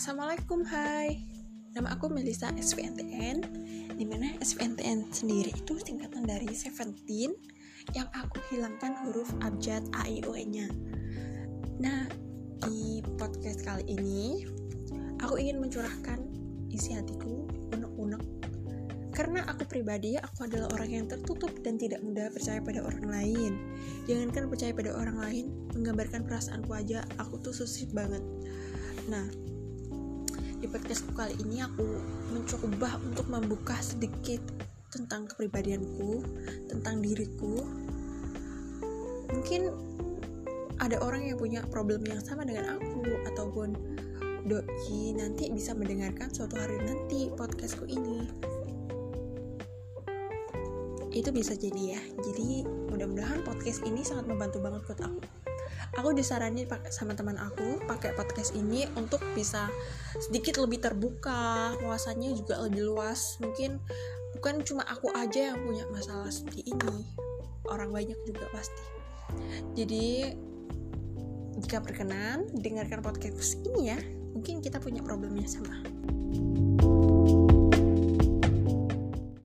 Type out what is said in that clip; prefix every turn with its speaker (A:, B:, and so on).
A: Assalamualaikum, hai. Nama aku Melisa SVNTN Di mana SVNTN sendiri itu singkatan dari Seventeen Yang aku hilangkan huruf abjad A, I, O, E nya Nah, di podcast kali ini Aku ingin mencurahkan isi hatiku unek-unek. Karena aku pribadi aku adalah orang yang tertutup dan tidak mudah percaya pada orang lain. Jangankan percaya pada orang lain menggambarkan perasaanku aja aku tuh susah banget. Nah di podcastku kali ini aku mencoba untuk membuka sedikit tentang kepribadianku, tentang diriku. Mungkin ada orang yang punya problem yang sama dengan aku ataupun doi nanti bisa mendengarkan suatu hari nanti podcastku ini. Itu bisa jadi ya. Jadi mudah-mudahan podcast ini sangat membantu banget buat aku aku disaranin pakai sama teman aku pakai podcast ini untuk bisa sedikit lebih terbuka wawasannya juga lebih luas. Mungkin bukan cuma aku aja yang punya masalah seperti ini orang banyak juga pasti. Jadi jika berkenan dengarkan podcast ini ya. Mungkin kita punya problemnya sama